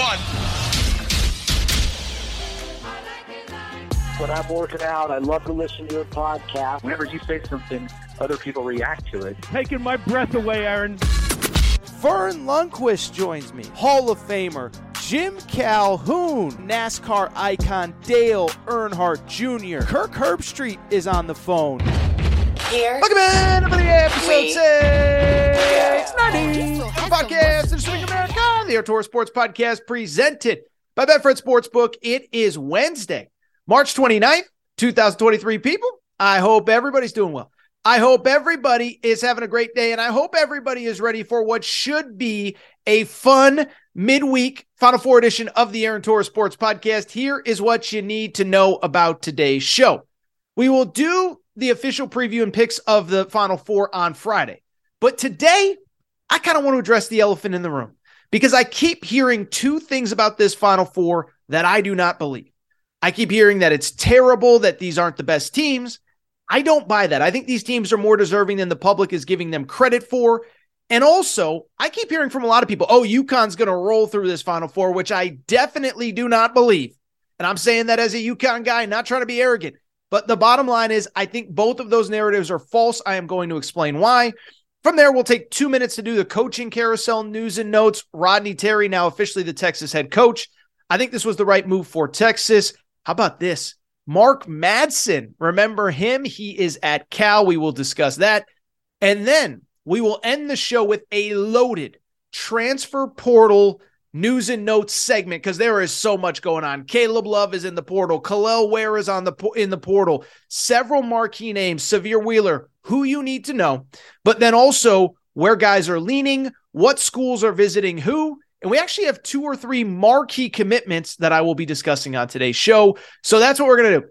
Three, two, one. When I'm working out, I love to listen to your podcast. Whenever you say something, other people react to it. Taking my breath away, Aaron. Verne Lundquist joins me. Hall of Famer Jim Calhoun, NASCAR icon Dale Earnhardt Jr. Kirk Herbstreit is on the phone. Here. Welcome in the episode We- 690 of the podcast of Swing America, the Aaron Torres Sports Podcast presented by Betfred Sportsbook. It is Wednesday, March 29th, 2023. People, I hope everybody's doing well. I hope everybody is having a great day, and I hope everybody is ready for what should be a fun midweek Final Four edition of the Aaron Torres Sports Podcast. Here is what you need to know about today's show. We will do the official preview and picks of the Final Four on Friday. But today, I kind of want to address the elephant in the room because I keep hearing two things about this Final Four that I do not believe. I keep hearing that it's terrible, that these aren't the best teams. I don't buy that. I think these teams are more deserving than the public is giving them credit for. And also, I keep hearing from a lot of people, oh, UConn's going to roll through this Final Four, which I definitely do not believe. And I'm saying that as a UConn guy, not trying to be arrogant. But the bottom line is, I think both of those narratives are false. I am going to explain why. From there, we'll take two minutes to do the coaching carousel news and notes. Rodney Terry, now officially the Texas head coach. I think this was the right move for Texas. How about this? Mark Madsen. Remember him? He is at Cal. We will discuss that. And then we will end the show with a loaded transfer portal news and notes segment because there is so much going on. Caleb Love is in the portal. Kel'el Ware is on the in the portal. Several marquee names. Sahvir Wheeler, who you need to know, but then also where guys are leaning, what schools are visiting who. And we actually have two or three marquee commitments that I will be discussing on today's show. So that's what we're going to do.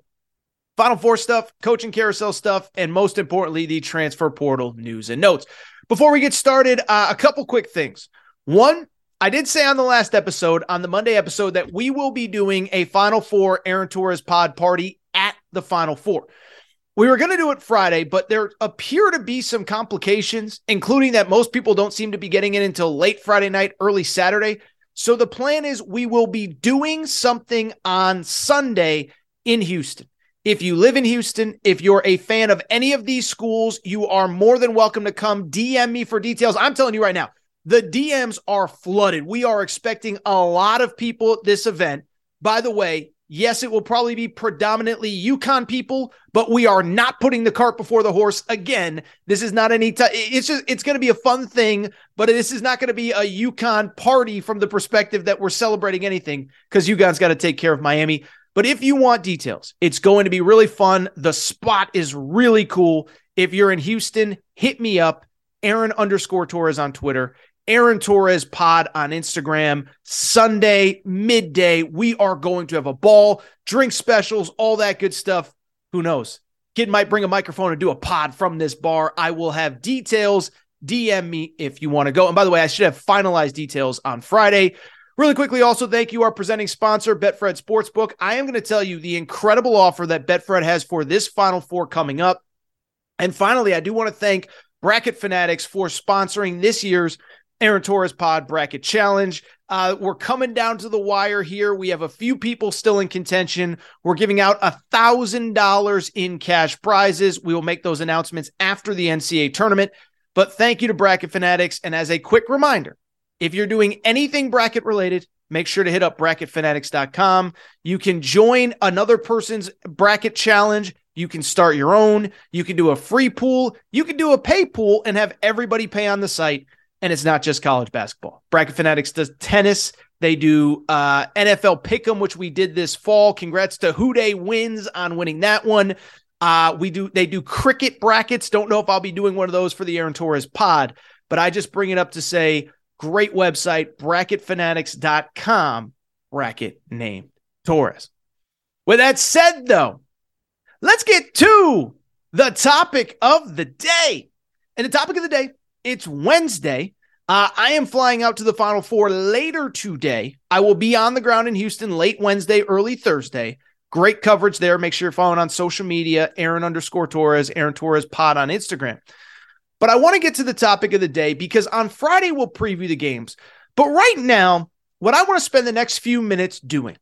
Final Four stuff, coaching carousel stuff, and most importantly, the transfer portal news and notes. Before we get started, uh, a couple quick things. One, I did say on the last episode, on the Monday episode, that we will be doing a Final Four Aaron Torres pod party at the Final Four. We were going to do it Friday, but there appear to be some complications, including that most people don't seem to be getting in until late Friday night, early Saturday. So the plan is we will be doing something on Sunday in Houston. If you live in Houston, if you're a fan of any of these schools, you are more than welcome to come DM me for details. I'm telling you right now, the DMs are flooded. We are expecting a lot of people at this event. By the way, yes, it will probably be predominantly UConn people, but we are not putting the cart before the horse again. This is not any time. It's just it's going to be a fun thing, but this is not going to be a UConn party from the perspective that we're celebrating anything because UConn's got to take care of Miami. But if you want details, it's going to be really fun. The spot is really cool. If you're in Houston, hit me up. Aaron underscore Torres on Twitter. Aaron Torres pod on Instagram. Sunday, midday. We are going to have a ball, drink specials, all that good stuff. Who knows? Kid might bring a microphone and do a pod from this bar. I will have details. DM me if you want to go. And by the way, I should have finalized details on Friday. Really quickly, also thank you, our presenting sponsor, Betfred Sportsbook. I am going to tell you the incredible offer that Betfred has for this Final Four coming up. And finally, I do want to thank Bracket Fanatics for sponsoring this year's Aaron Torres Pod Bracket Challenge. Uh, we're coming down to the wire here. We have a few people still in contention. We're giving out a thousand dollars in cash prizes. We will make those announcements after the NCAA tournament. But thank you to Bracket Fanatics. And as a quick reminder, if you're doing anything bracket related, make sure to hit up bracketfanatics.com. You can join another person's bracket challenge. You can start your own. You can do a free pool. You can do a pay pool and have everybody pay on the site. And it's not just college basketball. Bracket Fanatics does tennis. They do uh, NFL Pick'em, which we did this fall. Congrats to Who wins on winning that one. Uh, we do they do cricket brackets. Don't know if I'll be doing one of those for the Aaron Torres pod, but I just bring it up to say Great website, bracketfanatics.com, bracket named Torres. With that said, though, let's get to the topic of the day. And the topic of the day, it's Wednesday. Uh, I am flying out to the Final Four later today. I will be on the ground in Houston late Wednesday, early Thursday. Great coverage there. Make sure you're following on social media, Aaron underscore Torres, Aaron Torres pod on Instagram. But I want to get to the topic of the day because on Friday we'll preview the games. But right now, what I want to spend the next few minutes doing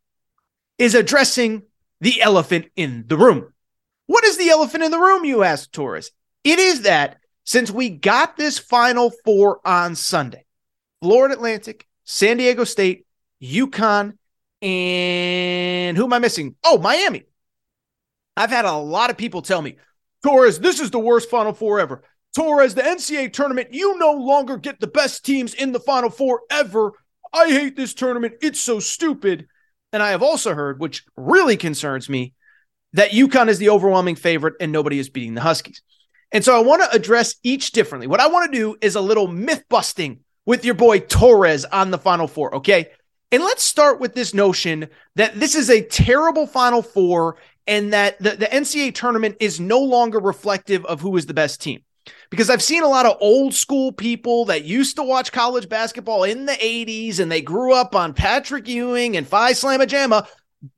is addressing the elephant in the room. What is the elephant in the room, you ask, Torres? It is that since we got this Final Four on Sunday, Florida Atlantic, San Diego State, UConn, and who am I missing? Oh, Miami. I've had a lot of people tell me, Torres, this is the worst Final Four ever. Torres, the NCAA tournament, you no longer get the best teams in the Final Four ever. I hate this tournament. It's so stupid. And I have also heard, which really concerns me, that UConn is the overwhelming favorite and nobody is beating the Huskies. And so I want to address each differently. What I want to do is a little myth busting with your boy Torres on the Final Four, okay? And let's start with this notion that this is a terrible Final Four and that the, the NCAA tournament is no longer reflective of who is the best team because I've seen a lot of old school people that used to watch college basketball in the 80s and they grew up on Patrick Ewing and Phi Slamma Jamma.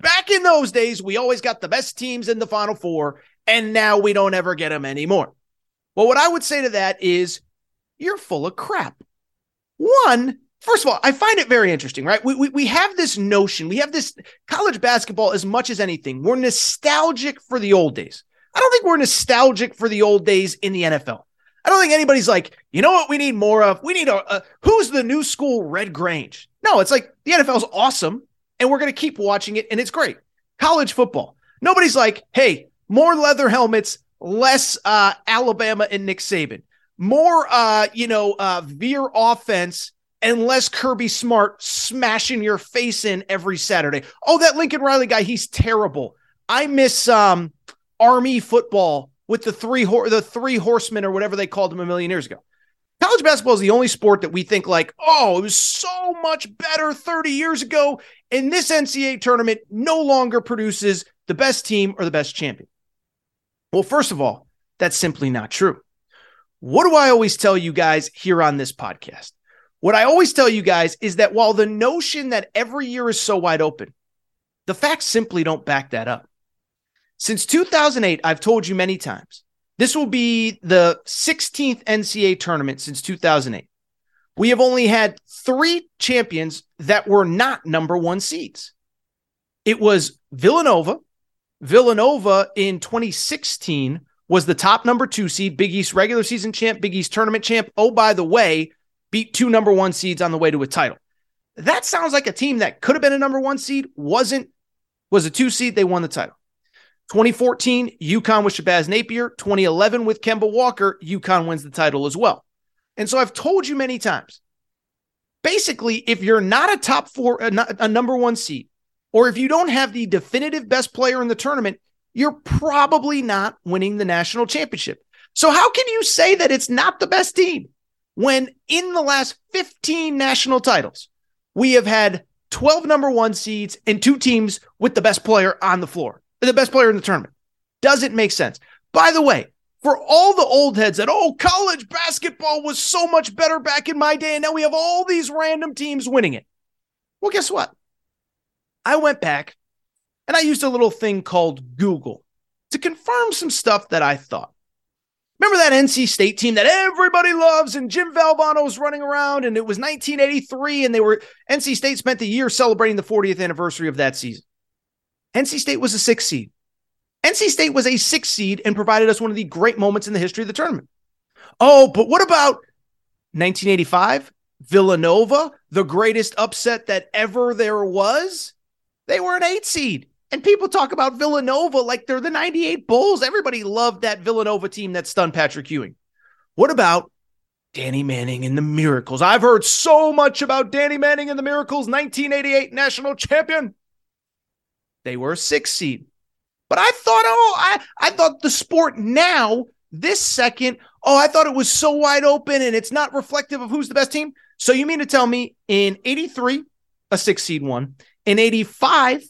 Back in those days, we always got the best teams in the Final Four, and now we don't ever get them anymore. Well, what I would say to that is you're full of crap. One, first of all, I find it very interesting, right? We, we, we have this notion, we have this college basketball as much as anything. We're nostalgic for the old days. I don't think we're nostalgic for the old days in the NFL. I don't think anybody's like, you know what we need more of? We need a, a who's the new school Red Grange? No, it's like the NFL's awesome and we're going to keep watching it and it's great. College football. Nobody's like, hey, more leather helmets, less uh, Alabama and Nick Saban, more, uh, you know, uh, veer offense and less Kirby Smart smashing your face in every Saturday. Oh, that Lincoln Riley guy, he's terrible. I miss um, Army football with the three the three horsemen or whatever they called them a million years ago. College basketball is the only sport that we think like, oh, it was so much better 30 years ago. And this NCAA tournament no longer produces the best team or the best champion. Well, first of all, that's simply not true. What do I always tell you guys here on this podcast? What I always tell you guys is that while the notion that every year is so wide open, the facts simply don't back that up. Since 2008, I've told you many times, this will be the 16th NCAA tournament since 2008. We have only had three champions that were not number one seeds. It was Villanova. Villanova in 2016 was the top number two seed, Big East regular season champ, Big East tournament champ. Oh, by the way, beat two number one seeds on the way to a title. That sounds like a team that could have been a number one seed, wasn't, was a two seed. They won the title. 2014, UConn with Shabazz Napier. 2011 with Kemba Walker, UConn wins the title as well. And so I've told you many times basically, if you're not a top four, uh, a, a number one seed, or if you don't have the definitive best player in the tournament, you're probably not winning the national championship. So, how can you say that it's not the best team when in the last 15 national titles, we have had 12 number one seeds and two teams with the best player on the floor? the best player in the tournament. Doesn't make sense. By the way, for all the old heads that, oh, college basketball was so much better back in my day, and now we have all these random teams winning it. Well, guess what? I went back and I used a little thing called Google to confirm some stuff that I thought. Remember that NC State team that everybody loves and Jim Valvano was running around and it was 1983 and they were NC State spent the year celebrating the 40th anniversary of that season. NC State was a six seed. NC State was a six seed and provided us one of the great moments in the history of the tournament. Oh, but what about 1985? Villanova, the greatest upset that ever there was? They were an eight seed. And people talk about Villanova like they're the 98 Bulls. Everybody loved that Villanova team that stunned Patrick Ewing. What about Danny Manning and the Miracles? I've heard so much about Danny Manning and the Miracles, 1988 national champion. They were a six seed. But I thought, oh, I, I thought the sport now, this second, oh, I thought it was so wide open and it's not reflective of who's the best team. So you mean to tell me in 83, a six seed one, in 85,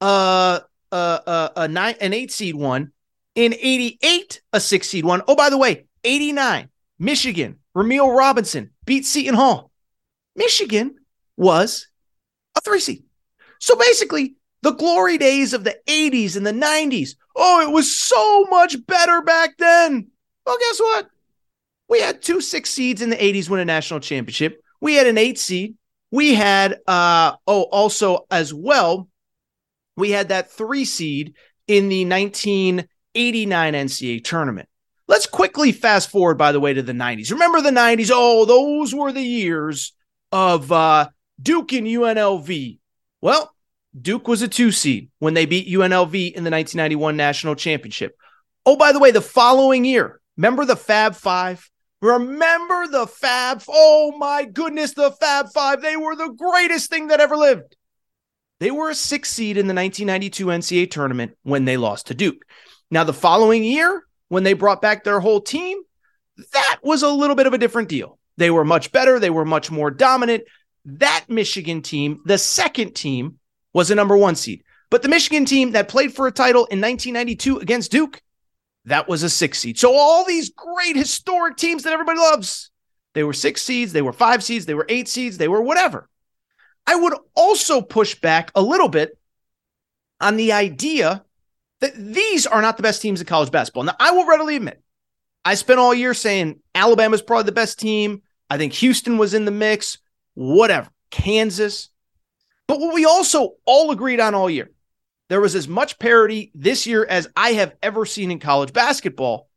uh, uh, uh, a nine, an eight seed one, in 88, a six seed one. Oh, by the way, 89, Michigan, Rumeal Robinson beat Seton Hall. Michigan was a three seed. So basically, the glory days of the 80s and the 90s. Oh, it was so much better back then. Well, guess what? We had two six seeds in the 80s win a national championship. We had an eight seed. We had uh oh, also as well, we had that three seed in the 1989 NCAA tournament. Let's quickly fast forward, by the way, to the 90s. Remember the 90s? Oh, those were the years of uh, Duke and UNLV. Well, Duke was a two seed when they beat UNLV in the 1991 national championship. Oh, by the way, the following year, remember the Fab Five? Remember the Fab? Oh my goodness, the Fab Five. They were the greatest thing that ever lived. They were a six seed in the 1992 NCAA tournament when they lost to Duke. Now, the following year, when they brought back their whole team, that was a little bit of a different deal. They were much better, they were much more dominant. That Michigan team, the second team, was a number one seed. But the Michigan team that played for a title in 1992 against Duke, that was a six seed. So all these great historic teams that everybody loves, they were six seeds, they were five seeds, they were eight seeds, they were whatever. I would also push back a little bit on the idea that these are not the best teams in college basketball. Now, I will readily admit, I spent all year saying Alabama's probably the best team. I think Houston was in the mix, whatever. Kansas. But what we also all agreed on all year, there was as much parity this year as I have ever seen in college basketball.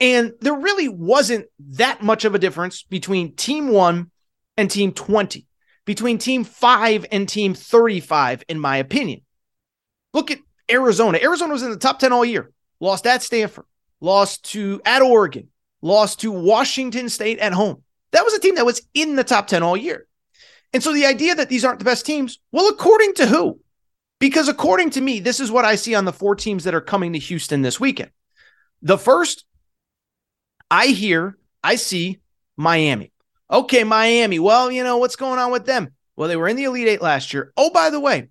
And there really wasn't that much of a difference between team one and team 20 between team five and team 35, in my opinion. Look at Arizona. Arizona was in the top 10 all year, lost at Stanford, lost to at Oregon, lost to Washington State at home. That was a team that was in the top 10 all year. And so the idea that these aren't the best teams, well, according to who? Because according to me, this is what I see on the four teams that are coming to Houston this weekend. The first, I hear, I see Miami. Okay, Miami. Well, you know, what's going on with them? Well, they were in the Elite Eight last year. Oh, by the way,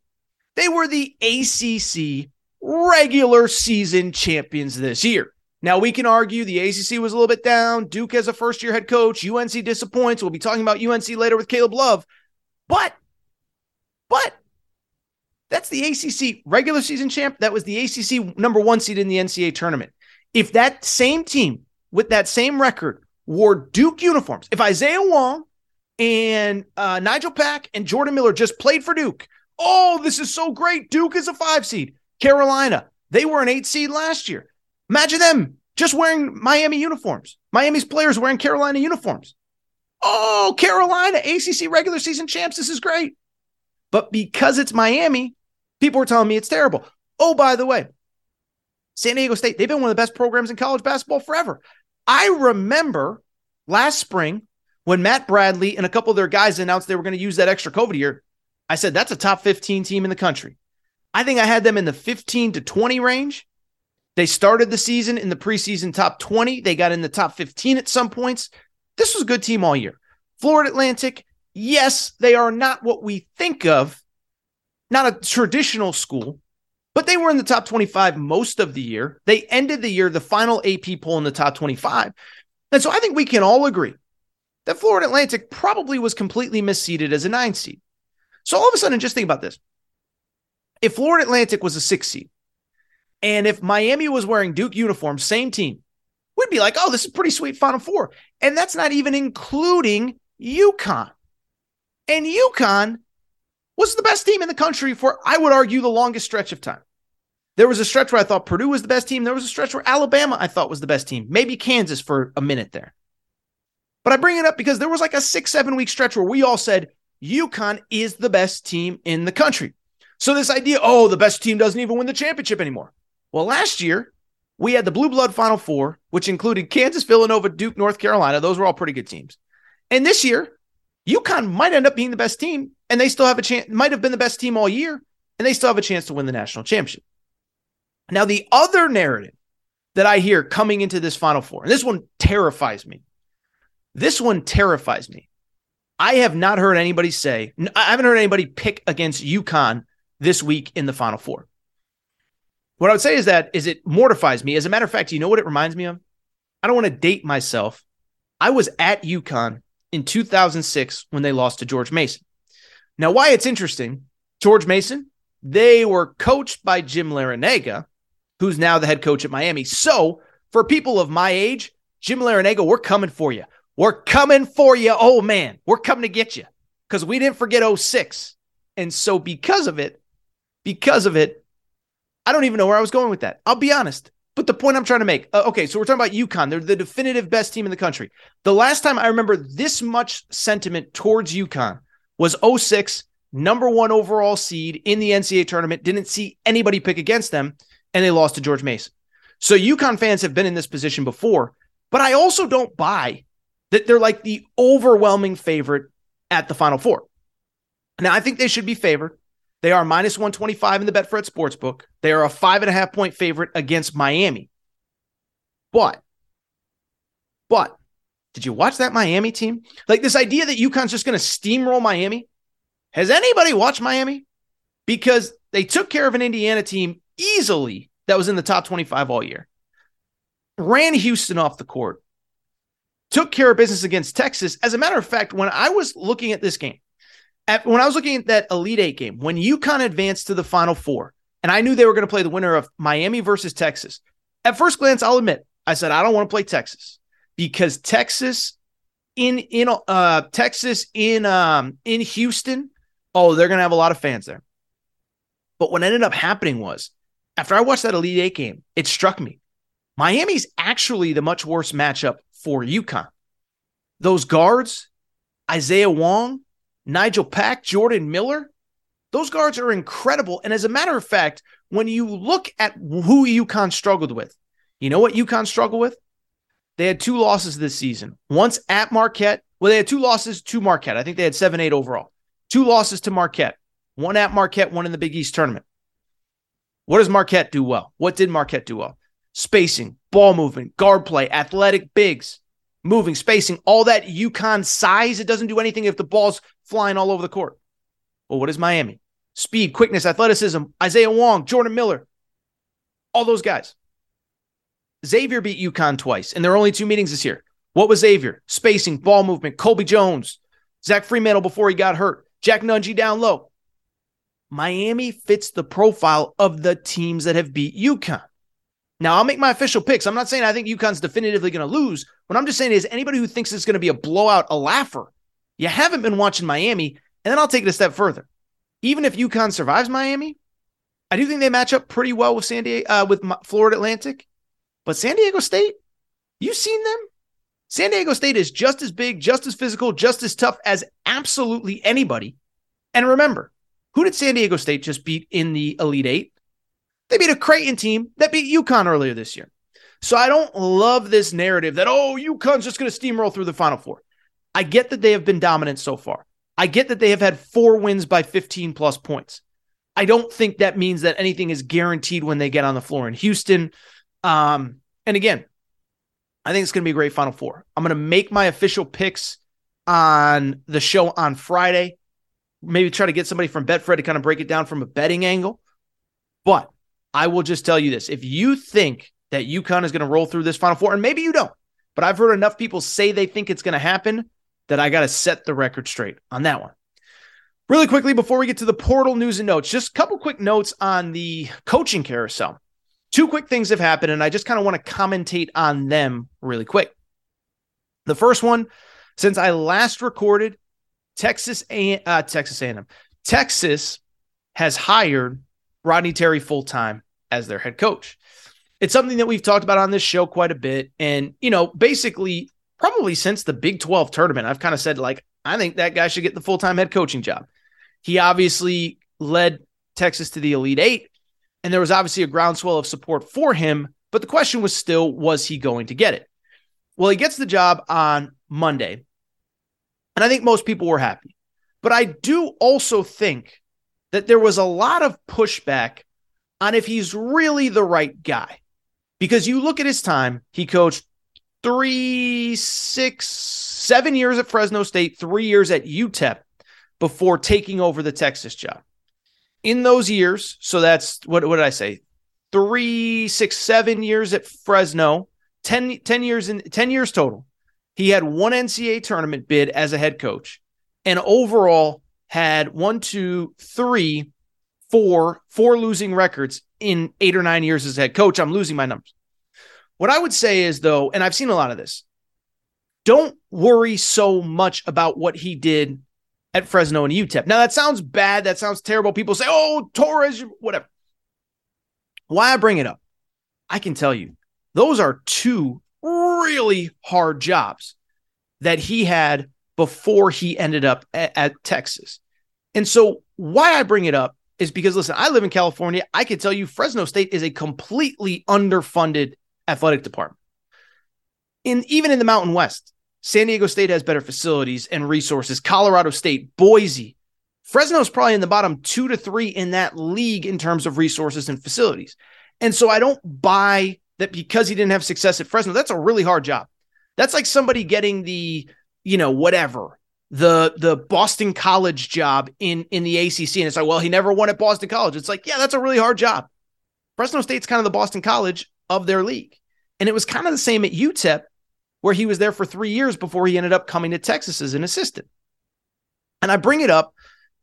they were the ACC regular season champions this year. Now, we can argue the ACC was a little bit down. Duke as a first year head coach. UNC disappoints. We'll be talking about UNC later with Caleb Love. But, but that's the ACC regular season champ. That was the ACC number one seed in the NCAA tournament. If that same team with that same record wore Duke uniforms. If Isaiah Wong and uh, Nigel Pack and Jordan Miller just played for Duke, oh, this is so great. Duke is a five seed. Carolina, they were an eight seed last year. Imagine them just wearing Miami uniforms. Miami's players wearing Carolina uniforms. Oh, Carolina, ACC regular season champs. This is great. But because it's Miami, people were telling me it's terrible. Oh, by the way, San Diego State, they've been one of the best programs in college basketball forever. I remember last spring when Matt Bradley and a couple of their guys announced they were going to use that extra COVID year. I said, that's a top 15 team in the country. I think I had them in the 15 to 20 range. They started the season in the preseason top 20. They got in the top 15 at some points. This was a good team all year. Florida Atlantic, yes, they are not what we think of, not a traditional school, but they were in the top 25 most of the year. They ended the year, the final AP poll in the top 25. And so I think we can all agree that Florida Atlantic probably was completely misseeded as a nine seed. So all of a sudden, just think about this. If Florida Atlantic was a six seed, and if Miami was wearing Duke uniforms, same team, we'd be like, oh, this is pretty sweet Final Four. And that's not even including UConn. And UConn was the best team in the country for, I would argue, the longest stretch of time. There was a stretch where I thought Purdue was the best team. There was a stretch where Alabama I thought was the best team. Maybe Kansas for a minute there. But I bring it up because there was like a six, seven week stretch where we all said UConn is the best team in the country. So this idea, oh, the best team doesn't even win the championship anymore. Well, last year we had the Blue Blood Final Four, which included Kansas, Villanova, Duke, North Carolina. Those were all pretty good teams. And this year, UConn might end up being the best team, and they still have a chance, might have been the best team all year, and they still have a chance to win the national championship. Now, the other narrative that I hear coming into this Final Four, and this one terrifies me. This one terrifies me. I have not heard anybody say, I haven't heard anybody pick against UConn this week in the Final Four. What I would say is that is it mortifies me. As a matter of fact, you know what it reminds me of? I don't want to date myself. I was at UConn in 2006 when they lost to George Mason. Now, why it's interesting, George Mason, they were coached by Jim Larrañaga, who's now the head coach at Miami. So, for people of my age, Jim Larrañaga, we're coming for you. We're coming for you. Oh, man, we're coming to get you because we didn't forget 06. And so, because of it, because of it, I don't even know where I was going with that. I'll be honest. But the point I'm trying to make, uh, okay, so we're talking about UConn. They're the definitive best team in the country. The last time I remember this much sentiment towards UConn was 06, number one overall seed in the NCAA tournament. Didn't see anybody pick against them, and they lost to George Mason. So UConn fans have been in this position before, but I also don't buy that they're like the overwhelming favorite at the Final Four. Now, I think they should be favored. They are minus 125 in the Betfred Sportsbook. They are a five and a half point favorite against Miami. But, but, did you watch that Miami team? Like this idea that UConn's just going to steamroll Miami. Has anybody watched Miami? Because they took care of an Indiana team easily that was in the top 25 all year. Ran Houston off the court. Took care of business against Texas. As a matter of fact, when I was looking at this game, at, when I was looking at that Elite Eight game, when UConn advanced to the Final Four, and I knew they were going to play the winner of Miami versus Texas, at first glance, I'll admit, I said, I don't want to play Texas because Texas in in uh Texas in um in Houston, oh, they're gonna have a lot of fans there. But what ended up happening was after I watched that Elite Eight game, it struck me. Miami's actually the much worse matchup for UConn. Those guards, Isaiah Wong, Nigel Pack, Jordan Miller, those guards are incredible. And as a matter of fact, when you look at who UConn struggled with, you know what UConn struggled with? They had two losses this season. Once at Marquette. Well, they had two losses to Marquette. I think they had seven, eight overall. Two losses to Marquette. One at Marquette, one in the Big East tournament. What does Marquette do well? What did Marquette do well? Spacing, ball movement, guard play, athletic bigs, moving, spacing, all that UConn size. It doesn't do anything if the ball's flying all over the court. Well, what is Miami? Speed, quickness, athleticism, Isaiah Wong, Jordan Miller, all those guys. Xavier beat UConn twice, and there are only two meetings this year. What was Xavier? Spacing, ball movement, Colby Jones, Zach Freemantle before he got hurt, Jack Nunge down low. Miami fits the profile of the teams that have beat UConn. Now, I'll make my official picks. I'm not saying I think UConn's definitively going to lose. What I'm just saying is anybody who thinks it's going to be a blowout, a laugher, you haven't been watching Miami. And then I'll take it a step further. Even if UConn survives Miami, I do think they match up pretty well with San Diego, uh, with Florida Atlantic. But San Diego State, you've seen them. San Diego State is just as big, just as physical, just as tough as absolutely anybody. And remember, who did San Diego State just beat in the Elite Eight? They beat a Creighton team that beat UConn earlier this year. So I don't love this narrative that, oh, UConn's just going to steamroll through the Final Four. I get that they have been dominant so far. I get that they have had four wins by 15 plus points. I don't think that means that anything is guaranteed when they get on the floor in Houston. Um, and again, I think it's going to be a great Final Four. I'm going to make my official picks on the show on Friday. Maybe try to get somebody from Betfred to kind of break it down from a betting angle. But I will just tell you this if you think that UConn is going to roll through this Final Four, and maybe you don't, but I've heard enough people say they think it's going to happen that I got to set the record straight on that one. Really quickly, before we get to the portal news and notes, just a couple quick notes on the coaching carousel. Two quick things have happened, and I just kind of want to commentate on them really quick. The first one, since I last recorded, Texas A uh, Texas A&M, Texas has hired Rodney Terry full time as their head coach. It's something that we've talked about on this show quite a bit, and you know, basically, probably since the Big Twelve tournament, I've kind of said like, I think that guy should get the full time head coaching job. He obviously led Texas to the Elite Eight and there was obviously a groundswell of support for him, but the question was still, was he going to get it? Well, he gets the job on Monday. And I think most people were happy. But I do also think that there was a lot of pushback on if he's really the right guy. Because you look at his time, he coached three, six, seven years at Fresno State, three years at UTEP before taking over the Texas job. In those years, so that's what, what did I say? Three, six, seven years at Fresno, 10, 10 years in 10 years total. He had one NCAA tournament bid as a head coach and overall had one, two, three, four, four losing records in eight or nine years as head coach. I'm losing my numbers. What I would say is, though, and I've seen a lot of this, don't worry so much about what he did at Fresno and UTEP. Now, that sounds bad. That sounds terrible. People say, oh, Torres, whatever. Why I bring it up, I can tell you, those are two really hard jobs that he had before he ended up at, at Texas. And so, why I bring it up is because, listen, I live in California. I can tell you Fresno State is a completely underfunded athletic department. In even in the Mountain West, San Diego State has better facilities and resources. Colorado State, Boise, Fresno is probably in the bottom two to three in that league in terms of resources and facilities. And so I don't buy that because he didn't have success at Fresno. That's a really hard job. That's like somebody getting the, you know, whatever the the Boston College job in in the ACC, and it's like, well, he never won at Boston College. It's like, yeah, that's a really hard job. Fresno State's kind of the Boston College of their league. And it was kind of the same at UTEP, where he was there for three years before he ended up coming to Texas as an assistant. And I bring it up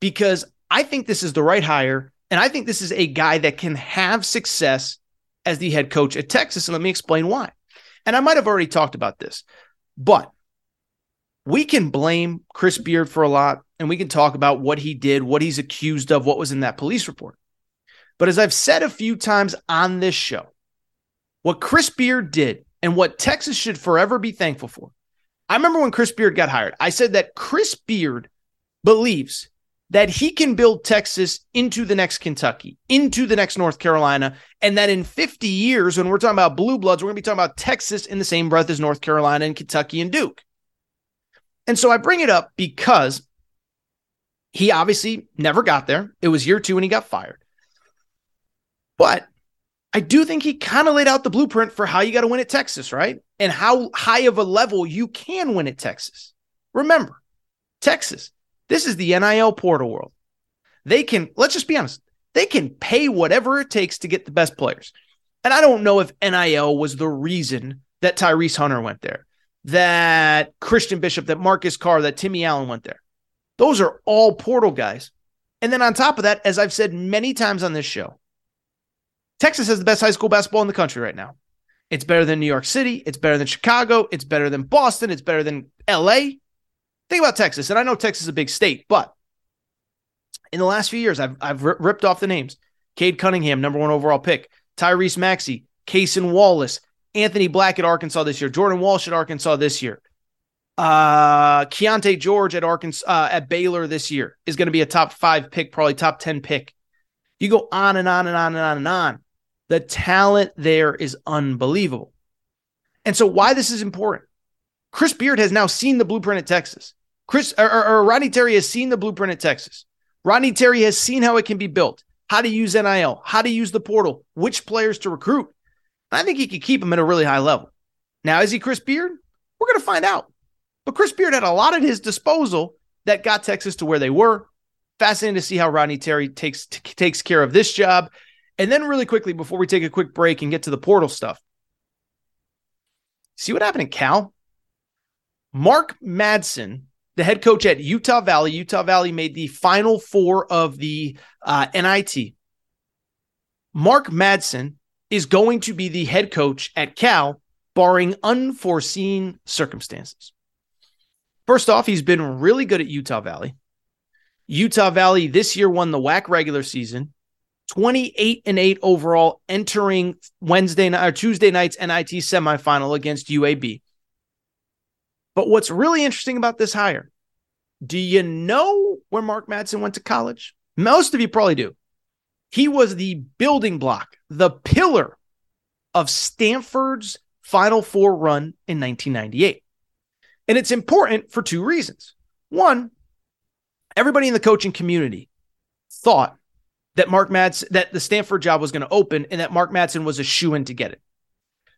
because I think this is the right hire. And I think this is a guy that can have success as the head coach at Texas. And let me explain why. And I might have already talked about this, but we can blame Chris Beard for a lot and we can talk about what he did, what he's accused of, what was in that police report. But as I've said a few times on this show, what Chris Beard did and what Texas should forever be thankful for. I remember when Chris Beard got hired, I said that Chris Beard believes that he can build Texas into the next Kentucky, into the next North Carolina, and that in 50 years, when we're talking about blue bloods, we're going to be talking about Texas in the same breath as North Carolina and Kentucky and Duke. And so I bring it up because he obviously never got there. It was year two and he got fired. But I do think he kind of laid out the blueprint for how you got to win at Texas, right? And how high of a level you can win at Texas. Remember, Texas, this is the NIL portal world. They can, let's just be honest, they can pay whatever it takes to get the best players. And I don't know if NIL was the reason that Tyrese Hunter went there, that Christian Bishop, that Marcus Carr, that Timmy Allen went there. Those are all portal guys. And then on top of that, as I've said many times on this show, Texas has the best high school basketball in the country right now. It's better than New York City. It's better than Chicago. It's better than Boston. It's better than LA. Think about Texas. And I know Texas is a big state, but in the last few years, I've, I've ripped off the names Cade Cunningham, number one overall pick, Tyrese Maxey, Cason Wallace, Anthony Black at Arkansas this year, Jordan Walsh at Arkansas this year. Uh, Keyonte George at Arkansas, uh, at Baylor this year is going to be a top five pick, probably top 10 pick. You go on and on and on and on and on. The talent there is unbelievable. And so, why this is important Chris Beard has now seen the blueprint at Texas. Chris or, or, or Rodney Terry has seen the blueprint at Texas. Rodney Terry has seen how it can be built, how to use NIL, how to use the portal, which players to recruit. And I think he could keep them at a really high level. Now, is he Chris Beard? We're going to find out. But Chris Beard had a lot at his disposal that got Texas to where they were. Fascinating to see how Rodney Terry takes t- takes care of this job. And then, really quickly, before we take a quick break and get to the portal stuff, see what happened in Cal? Mark Madsen, the head coach at Utah Valley, Utah Valley made the final four of the uh, NIT. Mark Madsen is going to be the head coach at Cal, barring unforeseen circumstances. First off, he's been really good at Utah Valley. Utah Valley this year won the WAC regular season, 28 and 8 overall, entering Wednesday night or Tuesday night's NIT semifinal against UAB. But what's really interesting about this hire, do you know where Mark Madsen went to college? Most of you probably do. He was the building block, the pillar of Stanford's Final Four run in 1998. And it's important for two reasons. One, everybody in the coaching community thought that Mark Madsen, that the Stanford job was going to open and that Mark Madsen was a shoe in to get it.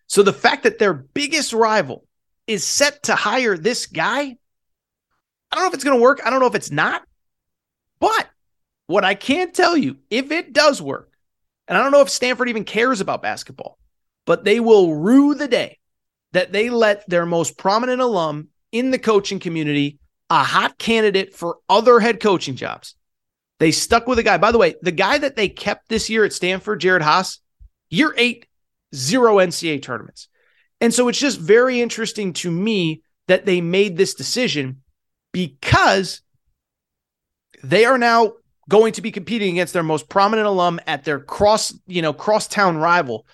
So the fact that their biggest rival is set to hire this guy. I don't know if it's going to work. I don't know if it's not. But what I can tell you, if it does work, and I don't know if Stanford even cares about basketball, but they will rue the day that they let their most prominent alum in the coaching community, a hot candidate for other head coaching jobs. They stuck with a guy. By the way, the guy that they kept this year at Stanford, Jerod Haase, year eight, zero NCAA tournaments. And so it's just very interesting to me that they made this decision because they are now going to be competing against their most prominent alum at their cross, you know, crosstown rival.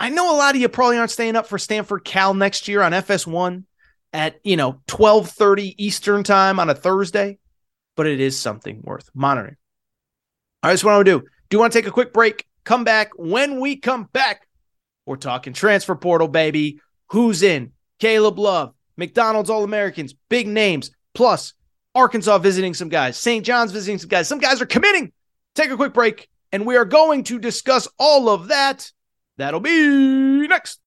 I know a lot of you probably aren't staying up for Stanford Cal next year on FS1 at, you know, 12:30 Eastern time on a Thursday, but it is something worth monitoring. All right, that's what I want to do. Do you want to take a quick break? Come back. When we come back, we're talking transfer portal, baby. Who's in? Caleb Love, McDonald's All Americans, big names, plus Arkansas visiting some guys, St. John's visiting some guys. Some guys are committing. Take a quick break, and we are going to discuss all of that. That'll be next.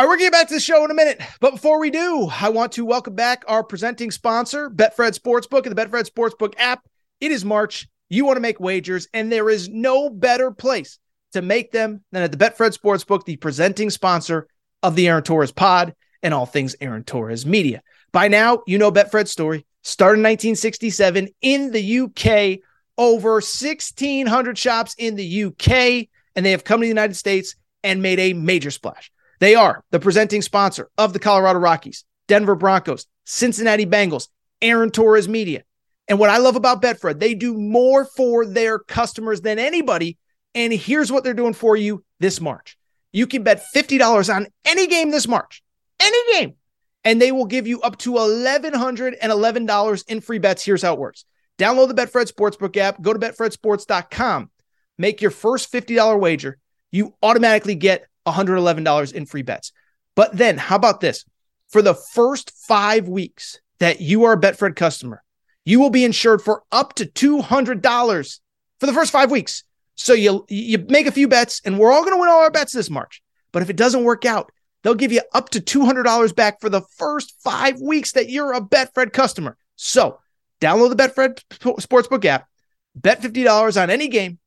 All right, we're getting back to the show in a minute. But before we do, I want to welcome back our presenting sponsor, Betfred Sportsbook and the Betfred Sportsbook app. It is March. You want to make wagers, and there is no better place to make them than at the Betfred Sportsbook, the presenting sponsor of the Aaron Torres pod and all things Aaron Torres media. By now, you know Betfred's story. Started in 1967 in the UK, over 1,600 shops in the UK, and they have come to the United States and made a major splash. They are the presenting sponsor of the Colorado Rockies, Denver Broncos, Cincinnati Bengals, Aaron Torres Media. And what I love about Betfred, they do more for their customers than anybody. And here's what they're doing for you this March. You can bet $50 on any game this March, any game, and they will give you up to $1,111 in free bets. Here's how it works download the Betfred Sportsbook app, go to betfredsports.com, make your first $50 wager. You automatically get $111 in free bets. But then, how about this? For the first five weeks that you are a Betfred customer, you will be insured for up to $200 for the first five weeks. So you you make a few bets, and we're all going to win all our bets this March. But if it doesn't work out, they'll give you up to $200 back for the first five weeks that you're a Betfred customer. So download the Betfred Sportsbook app, bet $50 on any game,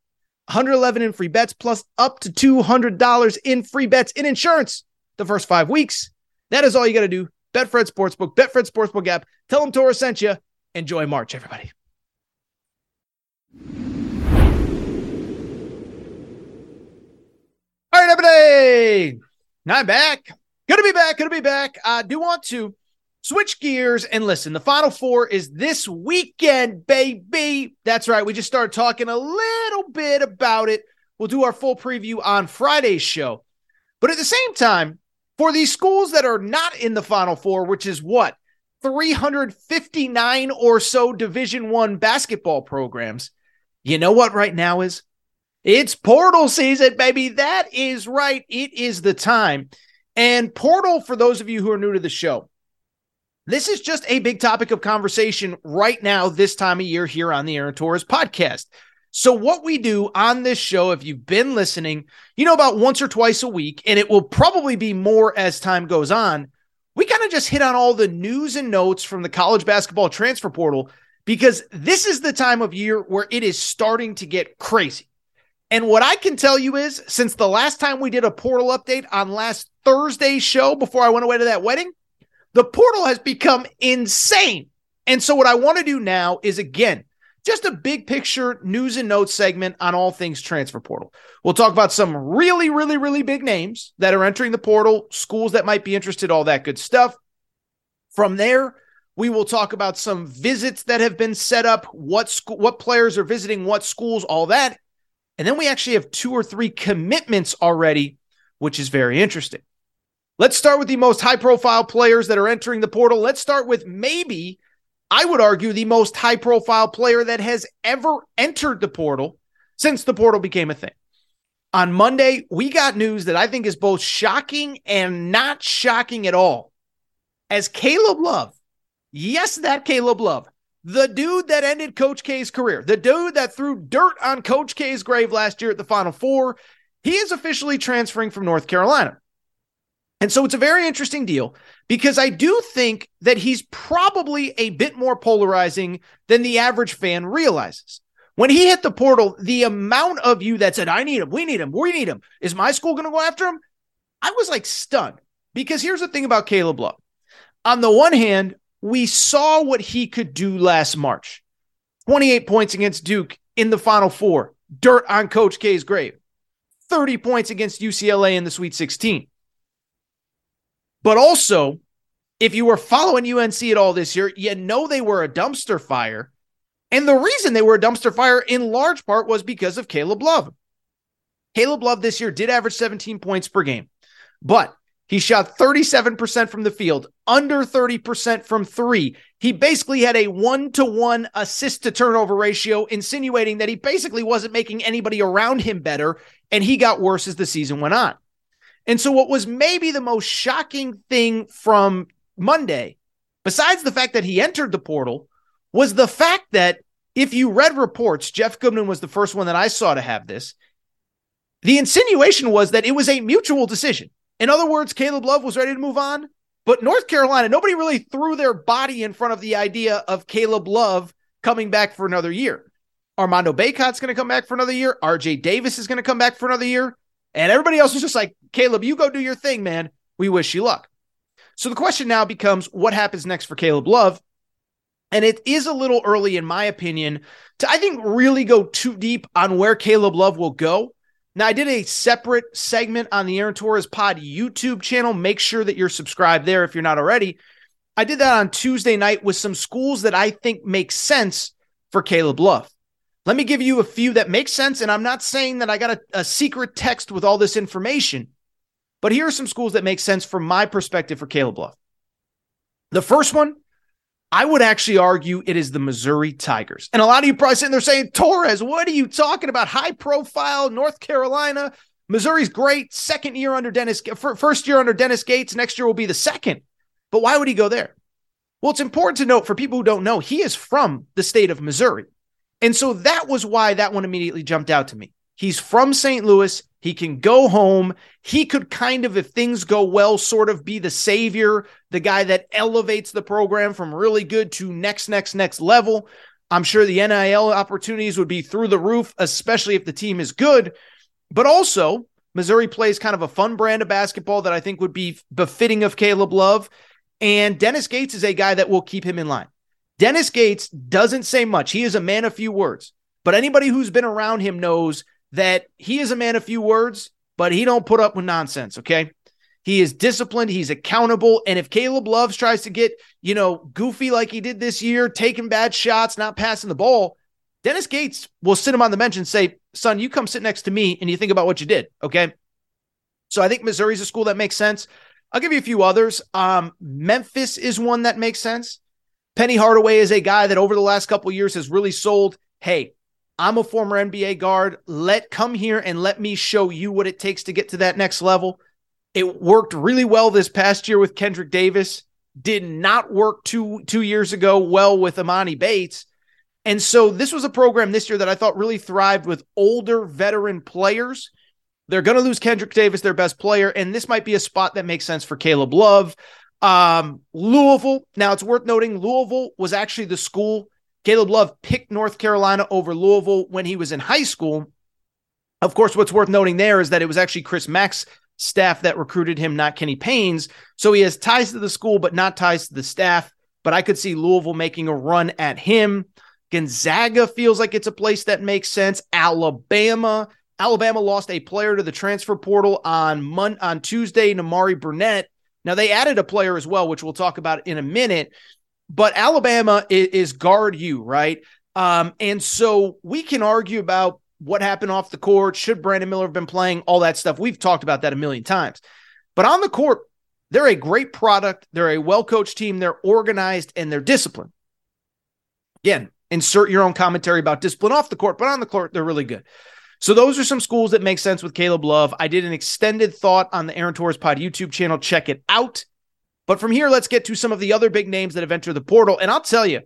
111 in free bets, plus up to $200 in free bets in insurance the first five weeks. That is all you got to do. Betfred Sportsbook, Betfred Sportsbook app. Tell them Torres sent you. Enjoy March, everybody. All right, everybody. I'm back. Good to be back. Good to be back. I do want to switch gears and listen. The Final Four is this weekend, baby. That's right. We just started talking a little bit about it. We'll do our full preview on Friday's show. But at the same time, for these schools that are not in the Final Four, which is what 359 or so Division One basketball programs, you know what right now is it's portal season, baby. That is right. It is the time. And portal, for those of you who are new to the show, this is just a big topic of conversation right now, this time of year here on the Aaron Torres podcast. So, what we do on this show, if you've been listening, you know, about once or twice a week, and it will probably be more as time goes on, we kind of just hit on all the news and notes from the college basketball transfer portal because this is the time of year where it is starting to get crazy. And what I can tell you is, since the last time we did a portal update on last Thursday's show before I went away to that wedding, the portal has become insane. And so, what I want to do now is again, just a big picture news and notes segment on all things transfer portal. We'll talk about some really, really, really big names that are entering the portal, schools that might be interested, all that good stuff. From there, we will talk about some visits that have been set up, what what players are visiting, what schools, all that. And then we actually have two or three commitments already, which is very interesting. Let's start with the most high profile players that are entering the portal. Let's start with maybe, I would argue, the most high profile player that has ever entered the portal since the portal became a thing. On Monday, we got news that I think is both shocking and not shocking at all. As Caleb Love, yes, that Caleb Love, the dude that ended Coach K's career, the dude that threw dirt on Coach K's grave last year at the Final Four, he is officially transferring from North Carolina. And so it's a very interesting deal because I do think that he's probably a bit more polarizing than the average fan realizes. When he hit the portal, the amount of you that said, I need him, we need him, we need him, is my school going to go after him? I was like stunned because here's the thing about Caleb Love. On the one hand, we saw what he could do last March 28 points against Duke in the Final Four, dirt on Coach K's grave, 30 points against UCLA in the Sweet 16. But also, if you were following UNC at all this year, you know they were a dumpster fire. And the reason they were a dumpster fire in large part was because of Caleb Love. Caleb Love this year did average 17 points per game, but he shot 37% from the field, under 30% from three. He basically had a one to one assist to turnover ratio, insinuating that he basically wasn't making anybody around him better. And he got worse as the season went on. And so, what was maybe the most shocking thing from Monday, besides the fact that he entered the portal, was the fact that if you read reports, Jeff Goodman was the first one that I saw to have this. The insinuation was that it was a mutual decision. In other words, Caleb Love was ready to move on, but North Carolina, nobody really threw their body in front of the idea of Caleb Love coming back for another year. Armando Bacot's going to come back for another year. RJ Davis is going to come back for another year. And everybody else was just like, Caleb, you go do your thing, man. We wish you luck. So the question now becomes what happens next for Caleb Love? And it is a little early, in my opinion, to I think really go too deep on where Caleb Love will go. Now, I did a separate segment on the Aaron Torres Pod YouTube channel. Make sure that you're subscribed there if you're not already. I did that on Tuesday night with some schools that I think make sense for Caleb Love. Let me give you a few that make sense. And I'm not saying that I got a, a secret text with all this information, but here are some schools that make sense from my perspective for Caleb Love. The first one, I would actually argue it is the Missouri Tigers. And a lot of you probably sitting there saying, Torres, what are you talking about? High profile, North Carolina. Missouri's great. Second year under Dennis, first year under Dennis Gates. Next year will be the second. But why would he go there? Well, it's important to note for people who don't know, he is from the state of Missouri. And so that was why that one immediately jumped out to me. He's from St. Louis. He can go home. He could kind of, if things go well, sort of be the savior, the guy that elevates the program from really good to next, next, next level. I'm sure the NIL opportunities would be through the roof, especially if the team is good. But also, Missouri plays kind of a fun brand of basketball that I think would be befitting of Caleb Love. And Dennis Gates is a guy that will keep him in line. Dennis Gates doesn't say much. He is a man of few words. But anybody who's been around him knows that he is a man of few words, but he don't put up with nonsense, okay? He is disciplined, he's accountable, and if Caleb Loves tries to get, you know, goofy like he did this year, taking bad shots, not passing the ball, Dennis Gates will sit him on the bench and say, "Son, you come sit next to me and you think about what you did." Okay? So I think Missouri's a school that makes sense. I'll give you a few others. Um, Memphis is one that makes sense. Penny Hardaway is a guy that over the last couple years has really sold, hey, I'm a former NBA guard. Let come here and let me show you what it takes to get to that next level. It worked really well this past year with Kendrick Davis. Did not work two two years ago well with Emoni Bates. And so this was a program this year that I thought really thrived with older veteran players. They're going to lose Kendrick Davis, their best player, and this might be a spot that makes sense for Caleb Love. Um, Louisville. Now it's worth noting Louisville was actually the school Caleb Love picked North Carolina over Louisville when he was in high school. Of course, what's worth noting there is that it was actually Chris Mack's staff that recruited him, not Kenny Payne's. So he has ties to the school, but not ties to the staff. But I could see Louisville making a run at him. Gonzaga feels like it's a place that makes sense. Alabama. Alabama lost a player to the transfer portal on Mon- on Tuesday, Nimari Burnett. Now they added a player as well, which we'll talk about in a minute. But Alabama is, is guard you, right? Um, and so we can argue about what happened off the court. Should Brandon Miller have been playing? All that stuff. We've talked about that a million times. But on the court, they're a great product. They're a well coached team. They're organized and they're disciplined. Again, insert your own commentary about discipline off the court, but on the court, they're really good. So those are some schools that make sense with Caleb Love. I did an extended thought on the Aaron Torres Pod YouTube channel. Check it out. But from here, let's get to some of the other big names that have entered the portal. And I'll tell you,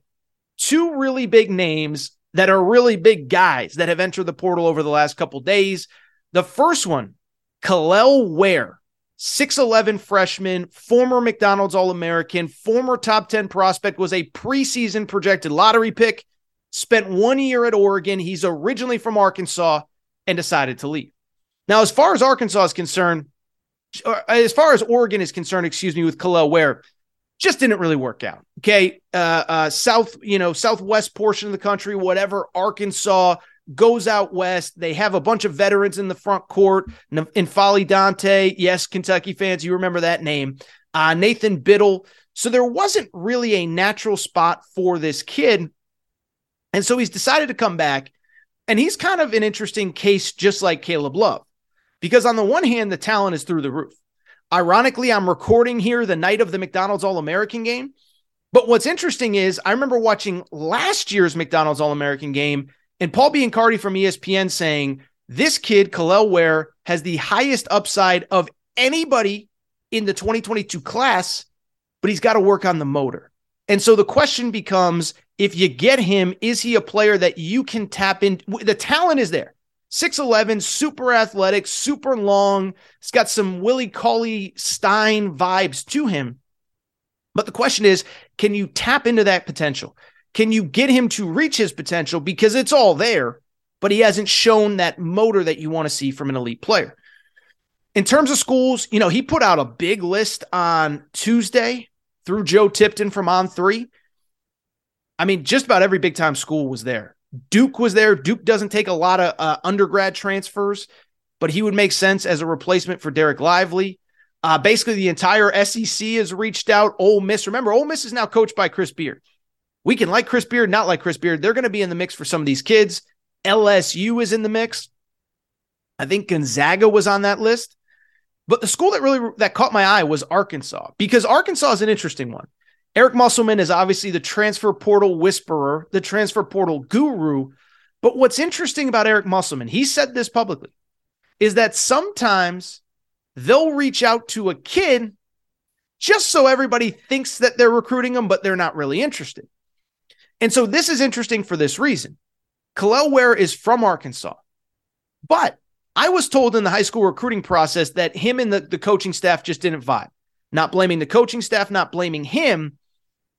two really big names that are really big guys that have entered the portal over the last couple days. The first one, Kel'el Ware, 6'11 freshman, former McDonald's All American, former top 10 prospect, was a preseason projected lottery pick, spent one year at Oregon. He's originally from Arkansas and decided to leave. Now, as far as Arkansas is concerned, as far as Oregon is concerned, excuse me, with Kel'el Ware, just didn't really work out. Okay. Uh, uh, South, you know, Southwest portion of the country, whatever, Arkansas goes out west. They have a bunch of veterans in the front court. N'Faly Dante. Yes, Kentucky fans, you remember that name. Uh, Nathan Bittle. So there wasn't really a natural spot for this kid. And so he's decided to come back. And he's kind of an interesting case, just like Caleb Love, because on the one hand, the talent is through the roof. Ironically, I'm recording here the night of the McDonald's All American game. But what's interesting is I remember watching last year's McDonald's All American game and Paul Biancardi from ESPN saying this kid, Kel'el Ware, has the highest upside of anybody in the 2022 class, but he's got to work on the motor. And so the question becomes if you get him, is he a player that you can tap in? The talent is there. 6'11, super athletic, super long. He's got some Willie Cauley Stein vibes to him. But the question is, can you tap into that potential? Can you get him to reach his potential? Because it's all there, but he hasn't shown that motor that you want to see from an elite player. In terms of schools, you know, he put out a big list on Tuesday through Joe Tipton from On Three. I mean, just about every big time school was there. Duke was there. Duke doesn't take a lot of uh, undergrad transfers, but he would make sense as a replacement for Dereck Lively. Uh, basically, the entire SEC has reached out. Ole Miss, remember, Ole Miss is now coached by Chris Beard. We can like Chris Beard, not like Chris Beard. They're going to be in the mix for some of these kids. LSU is in the mix. I think Gonzaga was on that list. But the school that really that caught my eye was Arkansas because Arkansas is an interesting one. Eric Musselman is obviously the transfer portal whisperer, the transfer portal guru. But what's interesting about Eric Musselman, he said this publicly, is that sometimes they'll reach out to a kid just so everybody thinks that they're recruiting them, but they're not really interested. And so this is interesting for this reason. Kel'el Ware is from Arkansas, but I was told in the high school recruiting process that him and the, the coaching staff just didn't vibe. Not blaming the coaching staff, not blaming him,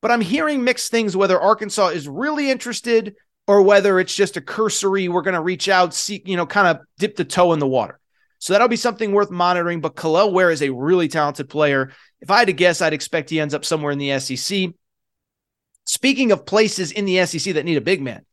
but I'm hearing mixed things whether Arkansas is really interested or whether it's just a cursory, we're going to reach out, see, you know, kind of dip the toe in the water. So that'll be something worth monitoring. But Kel'el Ware is a really talented player. If I had to guess, I'd expect he ends up somewhere in the SEC. Speaking of places in the SEC that need a big man,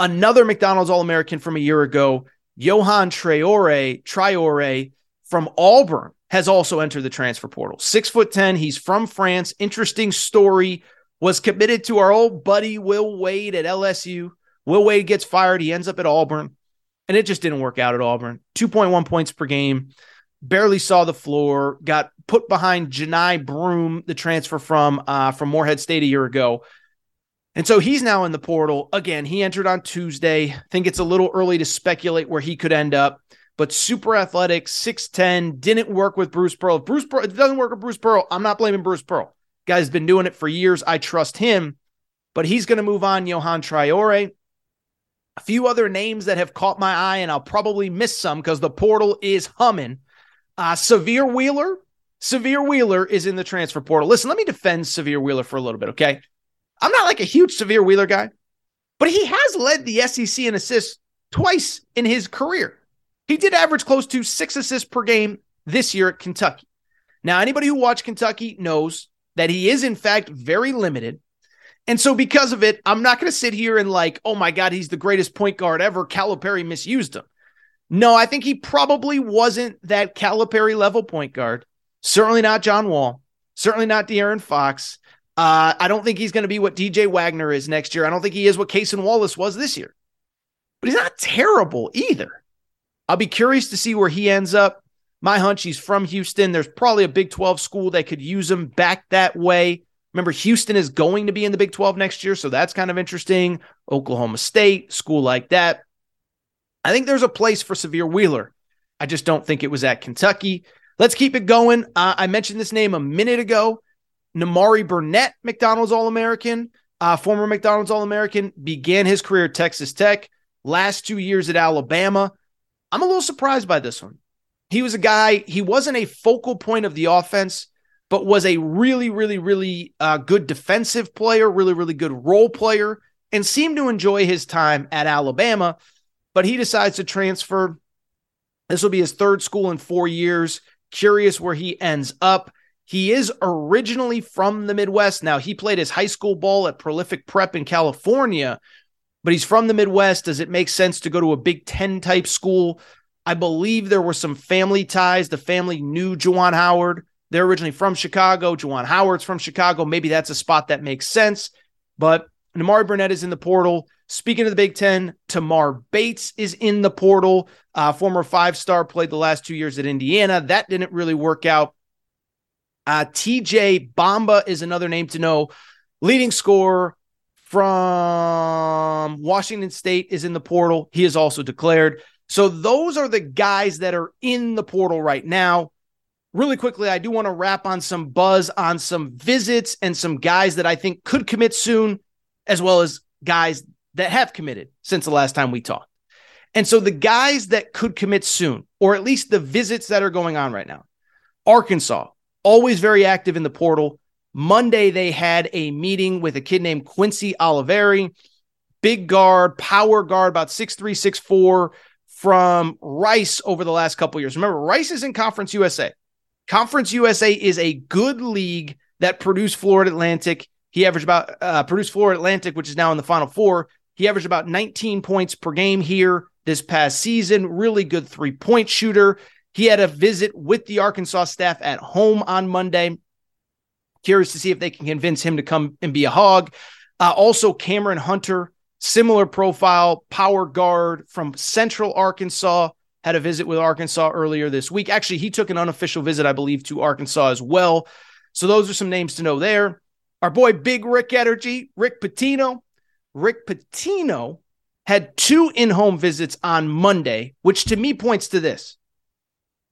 another McDonald's All American from a year ago, Yohan Traore, Traore from Auburn has also entered the transfer portal. Six foot 10. He's from France. Interesting story. Was committed to our old buddy Will Wade at LSU. Will Wade gets fired. He ends up at Auburn, and it just didn't work out at Auburn. 2.1 points per game. Barely saw the floor. Got put behind Johni Broome, the transfer from uh, from Morehead State a year ago. And so he's now in the portal. Again, he entered on Tuesday. I think it's a little early to speculate where he could end up but super athletic, 6'10, didn't work with Bruce Pearl. If Bruce Pearl, it doesn't work with Bruce Pearl, I'm not blaming Bruce Pearl. Guy's been doing it for years. I trust him, but he's going to move on. Yohan Traore. A few other names that have caught my eye, and I'll probably miss some because the portal is humming. Uh, Sahvir Wheeler. Sahvir Wheeler is in the transfer portal. Listen, let me defend Sahvir Wheeler for a little bit, okay? I'm not like a huge Sahvir Wheeler guy, but he has led the SEC in assists twice in his career. He did average close to six assists per game this year at Kentucky. Now, anybody who watched Kentucky knows that he is, in fact, very limited. And so, because of it, I'm not going to sit here and like, oh my God, he's the greatest point guard ever. Calipari misused him. No, I think he probably wasn't that Calipari level point guard. Certainly not John Wall. Certainly not De'Aaron Fox. Uh, I don't think he's going to be what DJ Wagner is next year. I don't think he is what Cason Wallace was this year. But he's not terrible either. I'll be curious to see where he ends up. My hunch, he's from Houston. There's probably a Big 12 school that could use him back that way. Remember, Houston is going to be in the Big 12 next year, so that's kind of interesting. Oklahoma State, school like that. I think there's a place for Sahvir Wheeler. I just don't think it was at Kentucky. Let's keep it going. Uh, I mentioned this name a minute ago. Nimari Burnett, McDonald's All American, uh, former McDonald's All American, began his career at Texas Tech, last two years at Alabama. I'm a little surprised by this one. He was a guy, he wasn't a focal point of the offense, but was a really, really, really uh, good defensive player, really, really good role player, and seemed to enjoy his time at Alabama. But he decides to transfer. This will be his third school in four years. Curious where he ends up. He is originally from the Midwest. Now, he played his high school ball at Prolific Prep in California, but he's from the Midwest. Does it make sense to go to a Big Ten type school? I believe there were some family ties. The family knew Juwan Howard. They're originally from Chicago. Juwan Howard's from Chicago. Maybe that's a spot that makes sense. But Nimari Burnett is in the portal. Speaking of the Big Ten, Tamar Bates is in the portal. Uh, former five star, played the last two years at Indiana. That didn't really work out. Uh, TJ Bamba is another name to know. Leading scorer from Washington State is in the portal. He is also declared. So those are the guys that are in the portal right now. Really quickly, I do want to wrap on some buzz on some visits and some guys that I think could commit soon, as well as guys that have committed since the last time we talked. And so the guys that could commit soon, or at least the visits that are going on right now, Arkansas, always very active in the portal. Monday, they had a meeting with a kid named Quincy Olivari, big guard, power guard, about six three, six four from Rice over the last couple years. Remember, Rice is in Conference USA. Conference USA is a good league that produced Florida Atlantic. He averaged about uh, produced Florida Atlantic, which is now in the Final Four. He averaged about 19 points per game here this past season. Really good three point shooter. He had a visit with the Arkansas staff at home on Monday. Curious to see if they can convince him to come and be a hog. Uh, also, Camren Hunter, similar profile, power guard from Central Arkansas, had a visit with Arkansas earlier this week. Actually, he took an unofficial visit, I believe, to Arkansas as well. So those are some names to know there. Our boy Big Rick Energy, Rick Pitino. Rick Pitino had two in home visits on Monday, which to me points to this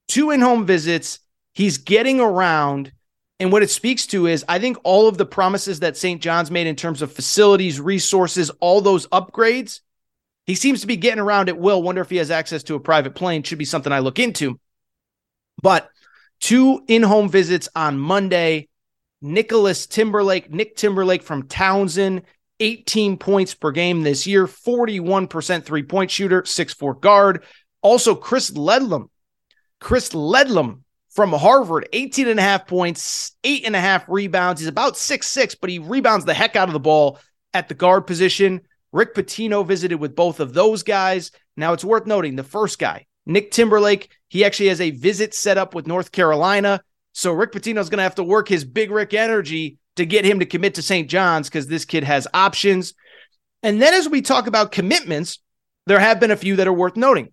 two in home visits. He's getting around. And what it speaks to is, I think all of the promises that St. John's made in terms of facilities, resources, all those upgrades, he seems to be getting around at will. Wonder if he has access to a private plane. Should be something I look into. But two in home visits on Monday. Nicholas Timberlake, Nick Timberlake from Towson, 18 points per game this year, 41% three point shooter, 6'4 guard. Also, Chris Ledlum Chris Ledlum from Harvard, 18 and a half points, eight and a half rebounds. He's about six six, but he rebounds the heck out of the ball at the guard position. Rick Pitino visited with both of those guys. Now it's worth noting the first guy, Nick Timberlake, he actually has a visit set up with North Carolina. So Rick Pitino's going to have to work his big Rick energy to get him to commit to St. John's because this kid has options. And then as we talk about commitments, there have been a few that are worth noting.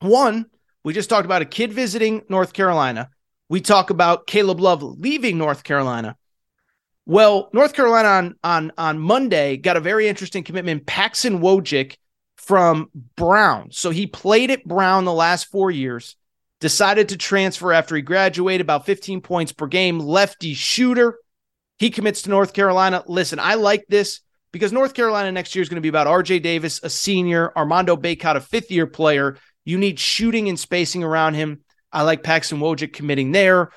One, we just talked about a kid visiting North Carolina. We talk about Caleb Love leaving North Carolina. Well, North Carolina on on on Monday got a very interesting commitment. Paxson Wojcik from Brown. So he played at Brown the last four years, decided to transfer after he graduated, about 15 points per game, lefty shooter. He commits to North Carolina. Listen, I like this because North Carolina next year is going to be about RJ Davis, a senior, Armando Bacot, a fifth year player. You need shooting and spacing around him. I like Paxson Wojcik committing there.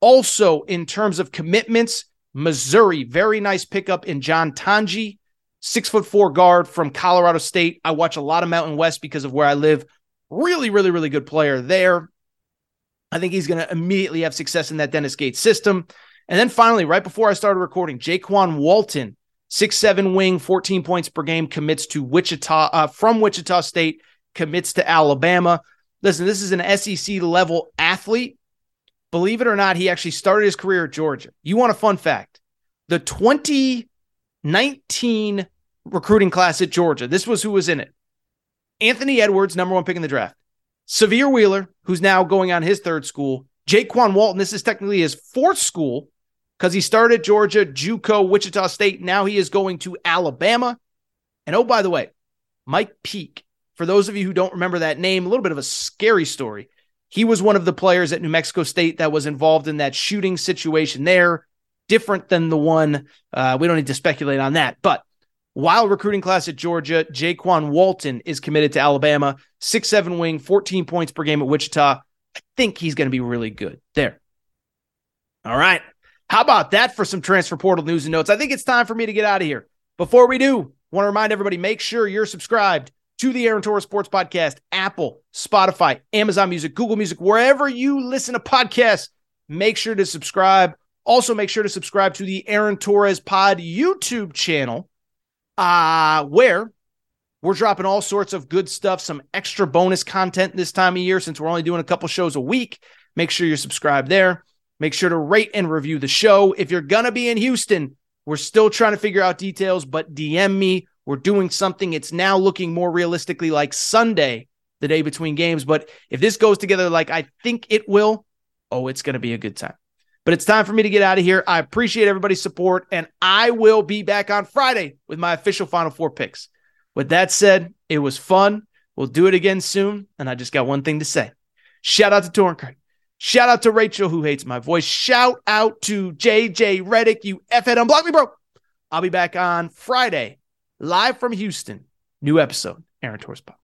Also, in terms of commitments, Missouri, very nice pickup in John Tonje, six foot four guard from Colorado State. I watch a lot of Mountain West because of where I live. Really, really, really good player there. I think he's going to immediately have success in that Dennis Gates system. And then finally, right before I started recording, Jaykwon Walton, six seven wing, 14 points per game, commits to Wichita uh, from Wichita State commits to Alabama. Listen, this is an SEC level athlete. Believe it or not, he actually started his career at Georgia. You want a fun fact? The 2019 recruiting class at Georgia, this was who was in it. Anthony Edwards, number one pick in the draft. Sahvir Wheeler, who's now going on his third school. Jaykwon Walton, this is technically his fourth school because he started Georgia, JUCO, Wichita State. Now he is going to Alabama. And oh, by the way, Mike Peake for those of you who don't remember that name, a little bit of a scary story. He was one of the players at New Mexico State that was involved in that shooting situation there, different than the one. Uh, we don't need to speculate on that. But Wild recruiting class at Georgia. Jaykwon Walton is committed to Alabama. Six seven wing, 14 points per game at Wichita. I think he's going to be really good there. All right. How about that for some transfer portal news and notes? I think it's time for me to get out of here. Before we do, want to remind everybody make sure you're subscribed to the Aaron Torres Sports Podcast, Apple, Spotify, Amazon Music, Google Music, wherever you listen to podcasts. Make sure to subscribe. Also, make sure to subscribe to the Aaron Torres Pod YouTube channel, uh, where we're dropping all sorts of good stuff, some extra bonus content this time of year since we're only doing a couple shows a week. Make sure you're subscribed there. Make sure to rate and review the show. If you're going to be in Houston, we're still trying to figure out details, but DM me. We're doing something. It's now looking more realistically like Sunday, the day between games. But if this goes together like I think it will, oh, it's going to be a good time. But it's time for me to get out of here. I appreciate everybody's support, and I will be back on Friday with my official Final Four picks. With that said, it was fun. We'll do it again soon. And I just got one thing to say. Shout out to Torrent Shout out to Rachel, who hates my voice. Shout out to JJ Redick, you F-head, unblock me, bro. I'll be back on Friday, live from Houston. New episode, Aaron Torres